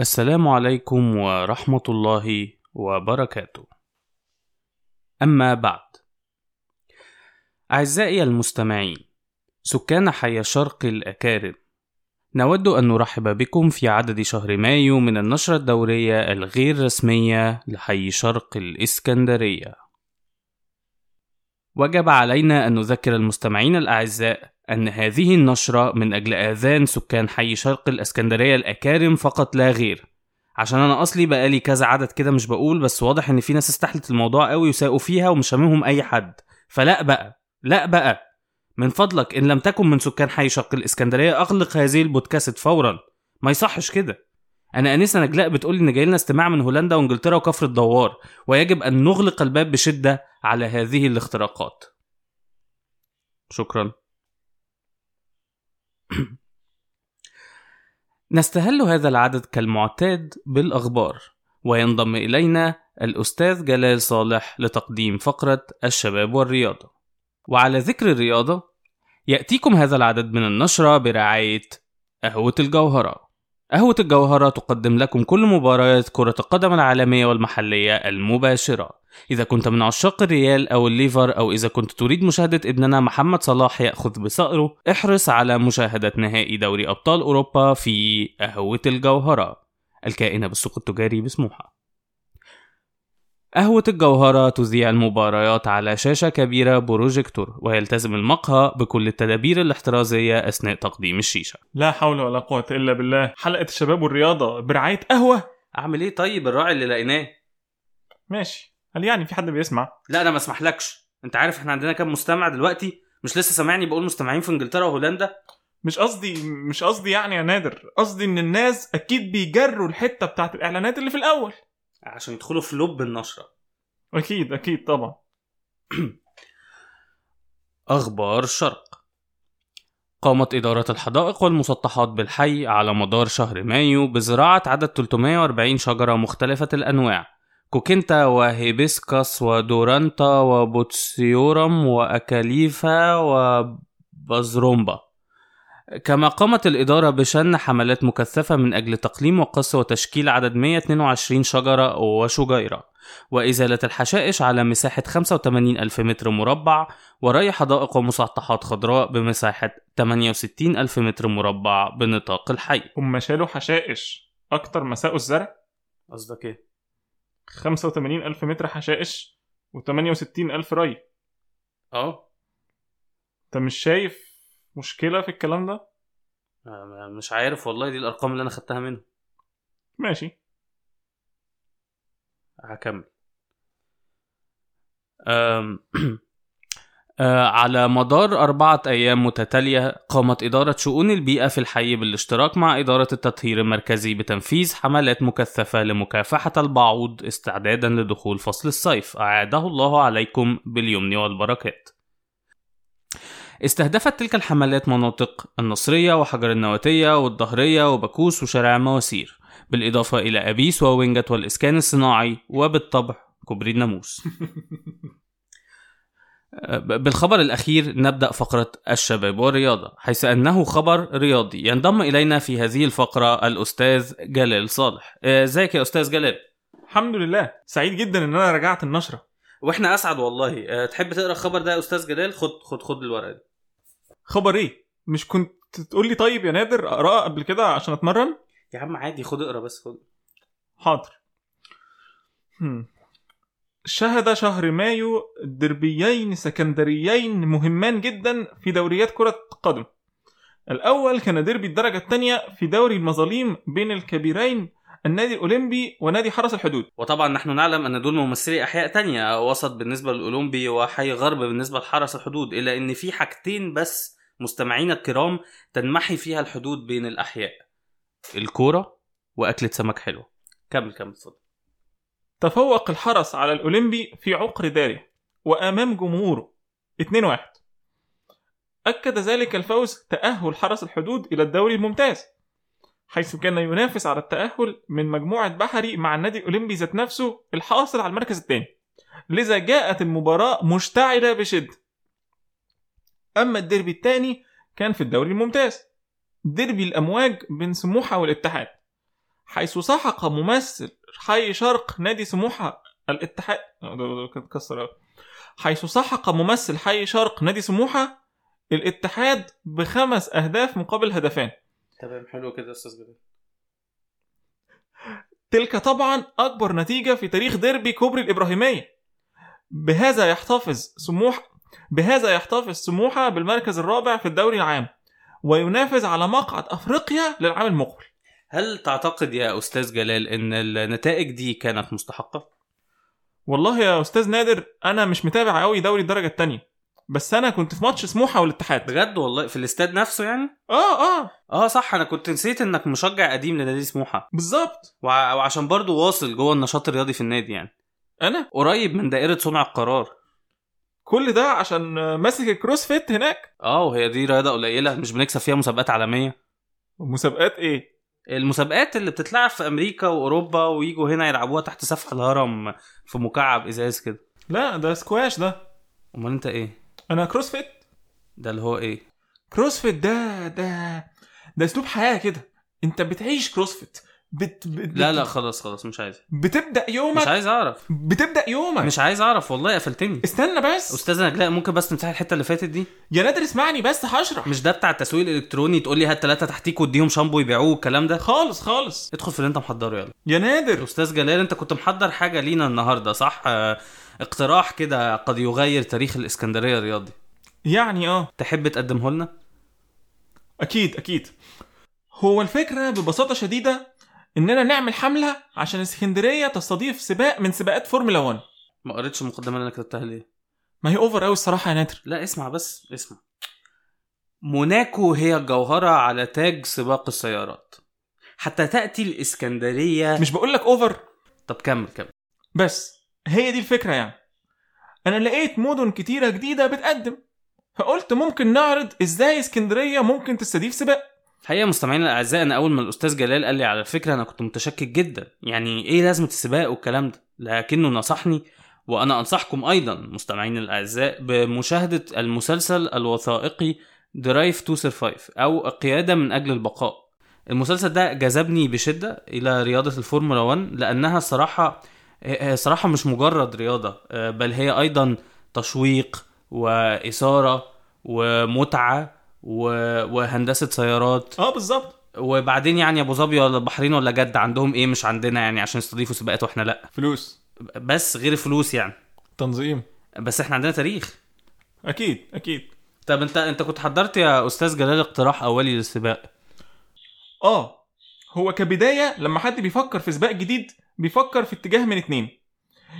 السلام عليكم ورحمة الله وبركاته. أما بعد، أعزائي المستمعين، سكان حي شرق الأكارم، نود أن نرحب بكم في عدد شهر مايو من النشرة الدورية الغير رسمية لحي شرق الإسكندرية. وجب علينا أن نذكر المستمعين الأعزاء أن هذه النشرة من أجل آذان سكان حي شرق الإسكندرية الأكارم فقط لا غير. عشان أنا أصلي بقالي كذا عدد كده مش بقول بس واضح إن في ناس استحلت الموضوع قوي وساقوا فيها ومش هاممهم أي حد. فلا بقى لا بقى. من فضلك إن لم تكن من سكان حي شرق الإسكندرية أغلق هذه البودكاست فورا. ما يصحش كده. أنا أنسة نجلاء بتقول إن جاي لنا استماع من هولندا وإنجلترا وكفر الدوار ويجب أن نغلق الباب بشدة على هذه الاختراقات. شكرا. نستهل هذا العدد كالمعتاد بالأخبار وينضم إلينا الأستاذ جلال صالح لتقديم فقرة الشباب والرياضة. وعلى ذكر الرياضة يأتيكم هذا العدد من النشرة برعاية قهوة الجوهرة. قهوة الجوهرة تقدم لكم كل مباريات كرة القدم العالمية والمحلية المباشرة. إذا كنت من عشاق الريال أو الليفر أو إذا كنت تريد مشاهدة ابننا محمد صلاح يأخذ بصقره احرص على مشاهدة نهائي دوري أبطال أوروبا في قهوة الجوهرة. الكائنة بالسوق التجاري بسموحة. قهوة الجوهرة تذيع المباريات على شاشة كبيرة بروجيكتور ويلتزم المقهى بكل التدابير الاحترازية أثناء تقديم الشيشة. لا حول ولا قوة إلا بالله. حلقة الشباب والرياضة برعاية قهوة؟ أعمل إيه طيب الراعي اللي لقيناه؟ ماشي. هل يعني في حد بيسمع؟ لا أنا ما أسمحلكش. أنت عارف إحنا عندنا كام مستمع دلوقتي؟ مش لسه سامعني بقول مستمعين في إنجلترا وهولندا؟ مش قصدي مش قصدي يعني يا نادر. قصدي إن الناس أكيد بيجروا الحتة بتاعت الإعلانات اللي في الأول. عشان يدخلوا في لب النشرة. أكيد أكيد طبعا. أخبار الشرق قامت إدارة الحدائق والمسطحات بالحي على مدار شهر مايو بزراعة عدد 340 شجرة مختلفة الأنواع. كوكينتا وهيبسكس ودورانتا وبوتسيورم وأكاليفا وبازرومبا. كما قامت الإدارة بشن حملات مكثفة من أجل تقليم وقص وتشكيل عدد 122 شجرة وشجيرة. وإزالة الحشائش على مساحة 85 ألف متر مربع وري حدائق ومسطحات خضراء بمساحة 68 ألف متر مربع بنطاق الحي. هم شالوا حشائش أكتر ما ساقوا الزرع؟ قصدك إيه؟ 85 ألف متر حشائش و68 ألف ري. آه. أنت مش شايف مشكلة في الكلام ده؟ مش عارف والله دي الأرقام اللي أنا خدتها منه. ماشي. هكمل. أم آه، على مدار أربعة أيام متتالية قامت إدارة شؤون البيئة في الحي بالاشتراك مع إدارة التطهير المركزي بتنفيذ حملات مكثفة لمكافحة البعوض استعدادا لدخول فصل الصيف. أعاده الله عليكم باليمن والبركات. استهدفت تلك الحملات مناطق النصرية وحجر النواتية والظهرية وبكوس وشارع المواسير بالإضافة إلى أبيس ووينجت والإسكان الصناعي وبالطبع كوبري الناموس. بالخبر الأخير نبدأ فقرة الشباب والرياضة حيث أنه خبر رياضي ينضم إلينا في هذه الفقرة الأستاذ جلال صالح. آه، إزيك يا أستاذ جلال؟ الحمد لله. سعيد جدا إن أنا رجعت النشرة. وإحنا أسعد والله. آه، تحب تقرأ الخبر ده يا أستاذ جلال؟ خد خد خد الورقة دي. خبر إيه؟ مش كنت تقول لي طيب يا نادر اقرأها قبل كده عشان اتمرن؟ يا عم عادي خد اقرأ بس خد. حاضر. هم. شهد شهر مايو دربيين سكندريين مهمان جدا في دوريات كرة قدم الأول كان ديربي الدرجة الثانية في دوري المظاليم بين الكبيرين النادي الأولمبي ونادي حرس الحدود. وطبعا نحن نعلم أن دول ممثلي أحياء تانية وسط بالنسبة للأولمبي وحي غرب بالنسبة لحرس الحدود إلا إن في حاجتين بس مستمعينا الكرام تنمحي فيها الحدود بين الأحياء. الكورة وأكلة سمك حلو كمل كمل اتفضل. تفوق الحرس على الأولمبي في عقر داره وأمام جمهوره 2-1 أكد ذلك الفوز تأهل حرس الحدود إلى الدوري الممتاز حيث كان ينافس على التأهل من مجموعة بحري مع النادي الأولمبي ذات نفسه الحاصل على المركز الثاني. لذا جاءت المباراة مشتعلة بشدة. أما الديربي الثاني كان في الدوري الممتاز. ديربي الأمواج بين سموحة والاتحاد حيث سحق ممثل حي شرق نادي سموحة الاتحاد. آه، كسر. حيث سحق ممثل حي شرق نادي سموحة الاتحاد بخمس أهداف مقابل هدفين. تمام حلو كده أستاذ جلال تلك طبعا أكبر نتيجة في تاريخ ديربي كوبري الإبراهيمية. بهذا يحتفظ سموح بهذا يحتفظ سموحة بالمركز الرابع في الدوري العام وينافس على مقعد أفريقيا للعام المقبل. هل تعتقد يا أستاذ جلال إن النتائج دي كانت مستحقة؟ والله يا أستاذ نادر أنا مش متابع قوي دوري الدرجة التانية بس أنا كنت في ماتش سموحة والاتحاد. بجد والله؟ في الاستاد نفسه يعني؟ آه آه. آه صح أنا كنت نسيت إنك مشجع قديم لنادي سموحة. بالظبط. وع- وعشان برضو واصل جوه النشاط الرياضي في النادي يعني. أنا؟ قريب من دائرة صنع القرار. كل ده عشان ماسك الكروسفيت هناك. آه وهي دي رياضة قليلة مش بنكسب فيها مسابقات عالمية. مسابقات إيه؟ المسابقات اللي بتتلعب في أمريكا وأوروبا ويجوا هنا يلعبوها تحت سفح الهرم في مكعب إزاز كده. لا ده سكواش ده. أمال أنت إيه؟ أنا CrossFit ده اللي هو إيه؟ CrossFit ده ده ده أسلوب حياة كده. أنت بتعيش CrossFit بت... بت... لا لا خلاص خلاص مش عايز. بتبدأ مش يومك عايز أعرف. بتبدأ يومك. مش عايز أعرف والله قفلتني. استنى بس. أستاذ نجلاء ممكن بس تمسحي الحتة اللي فاتت دي؟ يا نادر اسمعني بس هشرح. مش ده بتاع التسويق الإلكتروني؟ تقول لي هات ثلاثة تحتيك واديهم شامبو يبيعوه والكلام ده؟ خالص خالص. ادخل في اللي انت محضره يلا. يا نادر. أستاذ جلال انت كنت محضر حاجة لينا النهارده صح؟ آه، اقتراح كده قد يغير تاريخ الإسكندرية الرياضي. يعني آه. تحب تقدمه لنا؟ أكيد أكيد. هو الفكرة ببساطة شديدة إننا نعمل حملة عشان اسكندرية تستضيف سباق من سباقات فورمولا 1 ما قريتش المقدمة اللي أنا كتبتها ليه؟ ما هي over قوي الصراحة يا نادر. لا اسمع بس اسمع. موناكو هي الجوهرة على تاج سباق السيارات. حتى تأتي الإسكندرية. مش بقول لك over طب كمل كمل. بس هي دي الفكرة يعني. أنا لقيت مدن كتيرة جديدة بتقدم. فقلت ممكن نعرض إزاي اسكندرية ممكن تستضيف سباق. الحقيقة مستمعينا الأعزاء أنا أول ما الأستاذ جلال قال لي على الفكرة أنا كنت متشكك جدا. يعني إيه لازمة السباق والكلام ده؟ لكنه نصحني وأنا أنصحكم أيضا مستمعينا الأعزاء بمشاهدة المسلسل الوثائقي Drive to Survive أو القيادة من أجل البقاء. المسلسل ده جذبني بشدة إلى رياضة الفورمولا 1 لأنها صراحة هي صراحة مش مجرد رياضة آه، بل هي أيضا تشويق وإثارة ومتعة و- وهندسة سيارات. آه بالظبط. وبعدين يعني أبو ظبي ولا البحرين ولا جده عندهم إيه؟ مش عندنا يعني عشان يستضيفوا سباقات وإحنا لأ. فلوس. بس غير الفلوس يعني. تنظيم. بس إحنا عندنا تاريخ. أكيد أكيد. طب أنت أنت كنت حضرت يا أستاذ جلال اقتراح أولي للسباق؟ آه هو كبداية لما حد بيفكر في سباق جديد بيفكر في اتجاه من اتنين.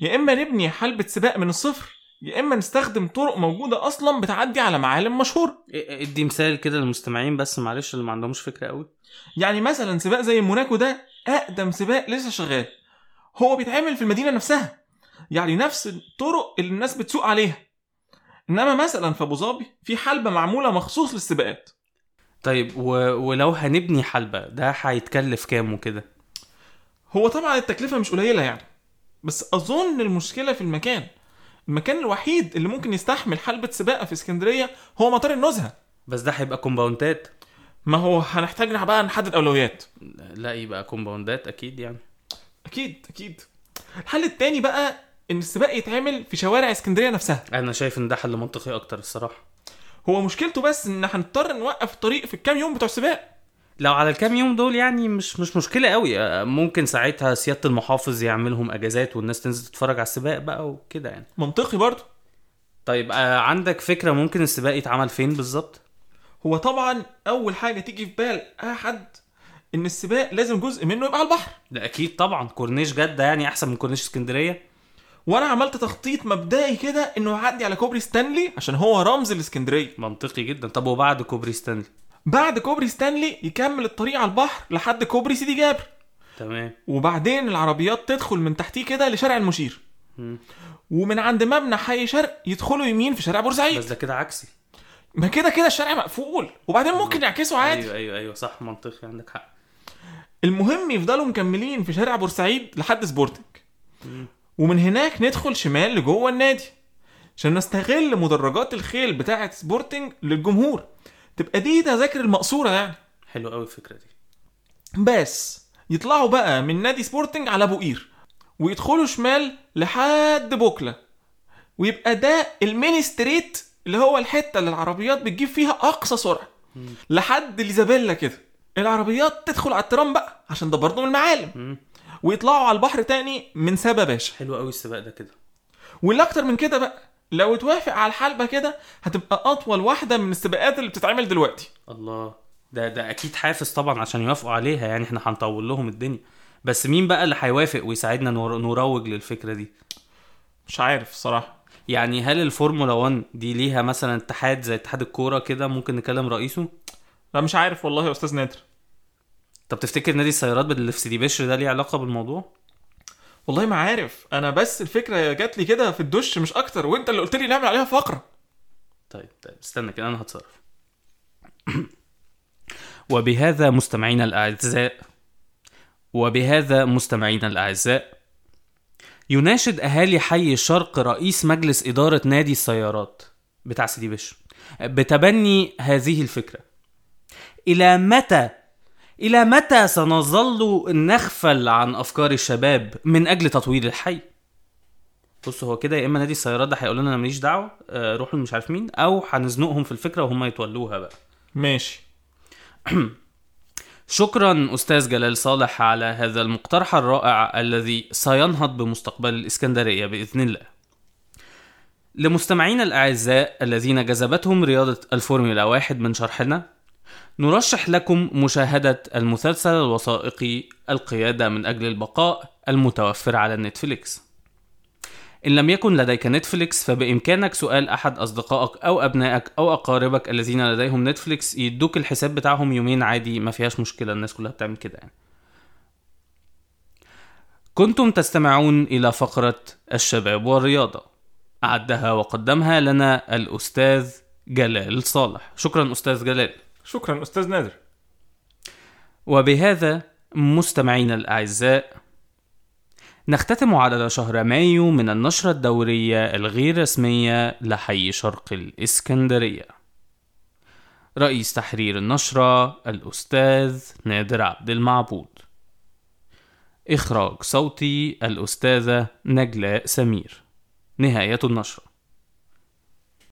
يا إما نبني حلبة سباق من الصفر يا إما نستخدم طرق موجودة أصلا بتعدي على معالم مشهورة. إيه- ادي مثال كده للمستمعين بس معلش اللي ما عندهمش فكرة قوي. يعني مثلا سباق زي موناكو ده أقدم سباق لسه شغال. هو بيتعمل في المدينة نفسها. يعني نفس الطرق اللي الناس بتسوق عليها. إنما مثلا في أبو ظبي في حلبة معمولة مخصوص للسباقات. طيب و... ولو هنبني حلبة ده هيتكلف كام وكده؟ هو طبعا التكلفة مش قليلة يعني. بس أظن المشكلة في المكان. المكان الوحيد اللي ممكن يستحمل حلبة سباقة في اسكندرية هو مطار النزهة. بس ده هيبقى كومباوندات ما هو هنحتاج بقى نحدد أولويات. لا يبقى كومباوندات أكيد يعني. أكيد أكيد. الحل التاني بقى إن السباق يتعمل في شوارع اسكندرية نفسها. أنا شايف إن ده حل منطقي أكتر الصراحة. هو مشكلته بس إن هنضطر نوقف الطريق في الكام يوم بتوع السباق. لو على الكام يوم دول يعني مش مش مشكلة قوي. آه، ممكن ساعتها سيادة المحافظ يعملهم أجازات والناس تنزل تتفرج على السباق بقى وكده يعني. منطقي برضه. طيب آه، عندك فكرة ممكن السباق يتعمل فين بالظبط؟ هو طبعا أول حاجة تيجي في بال أي حد إن السباق لازم جزء منه يبقى على البحر. ده أكيد طبعا. كورنيش جدة يعني أحسن من كورنيش اسكندرية. وأنا عملت تخطيط مبدئي كده إنه يعدي على كوبري ستانلي عشان هو رمز الإسكندرية. منطقي جدا. طب وبعد كوبري ستانلي؟ بعد كوبري ستانلي يكمل الطريق على البحر لحد كوبري سيدي جابر. تمام. وبعدين العربيات تدخل من تحتيه كده لشارع المشير. مم. ومن عند مبنى حي شرق يدخلوا يمين في شارع بورسعيد. بس ده كده عكسي. ما كده كده الشارع مقفول. وبعدين ممكن يعكسوا عادي. أيوه أيوه أيوه صح منطقي عندك حق. المهم يفضلوا مكملين في شارع بورسعيد لحد سبورتنج. ومن هناك ندخل شمال لجوه النادي. عشان نستغل مدرجات الخيل بتاعه سبورتنج للجمهور. تبقى دي تذاكر المقصورة يعني. حلو قوي الفكرة دي. بس يطلعوا بقى من نادي سبورتنج على أبو قير ويدخلوا شمال لحد بوكلا ويبقى ده ال main straight اللي هو الحتة اللي العربيات بتجيب فيها أقصى سرعة. لحد اليزابيلا كده. العربيات تدخل على الترام بقى عشان ده برضه من المعالم. مم. ويطلعوا على البحر تاني من سابا باشا. حلو قوي السباق ده كده. واللي أكتر من كده بقى لو توافق على الحلبة كده هتبقى أطول واحدة من السباقات اللي بتتعمل دلوقتي. الله. ده ده أكيد حافز طبعا عشان يوافقوا عليها يعني إحنا هنطول لهم الدنيا. بس مين بقى اللي هيوافق ويساعدنا نروج للفكرة دي؟ مش عارف الصراحة. يعني هل الفورمولا 1 دي ليها مثلا اتحاد زي اتحاد الكورة كده ممكن نكلم رئيسه؟ لا مش عارف والله يا أستاذ نادر. طب تفتكر نادي السيارات اللي في سيدي بشر ده ليه علاقة بالموضوع؟ والله ما عارف. أنا بس الفكرة جات لي كده في الدش مش أكتر وأنت اللي قلت لي نعمل عليها فقرة. طيب طيب استنى كده أنا هتصرف. وبهذا مستمعينا الأعزاء وبهذا مستمعينا الأعزاء يناشد أهالي حي الشرق رئيس مجلس إدارة نادي السيارات بتاع سيدي بشر بتبني هذه الفكرة. إلى متى إلى متى سنظل نغفل عن أفكار الشباب من أجل تطوير الحي؟ بص هو كده يا إما نادي السيارات ده هيقول لنا أنا ماليش دعوة آه، روحوا مش عارف مين أو هنزنقهم في الفكرة وهم يتولوها بقى. ماشي. شكرا أستاذ جلال صالح على هذا المقترح الرائع الذي سينهض بمستقبل الإسكندرية بإذن الله. لمستمعينا الأعزاء الذين جذبتهم رياضة الفورمولا واحد من شرحنا نرشح لكم مشاهدة المسلسل الوثائقي القيادة من أجل البقاء المتوفر على نتفليكس. إن لم يكن لديك نتفليكس فبإمكانك سؤال أحد أصدقائك أو أبنائك أو أقاربك الذين لديهم نتفليكس يدوك الحساب بتاعهم يومين عادي ما فيهاش مشكلة الناس كلها بتعمل كده يعني. كنتم تستمعون إلى فقرة الشباب والرياضة. أعدها وقدمها لنا الأستاذ جلال صالح. شكرا أستاذ جلال. شكرا أستاذ نادر. وبهذا مستمعينا الأعزاء نختتم على شهر مايو من النشرة الدورية الغير رسمية لحي شرق الإسكندرية. رئيس تحرير النشرة الأستاذ نادر عبد المعبود. إخراج صوتي الأستاذة نجلاء سمير. نهاية النشرة.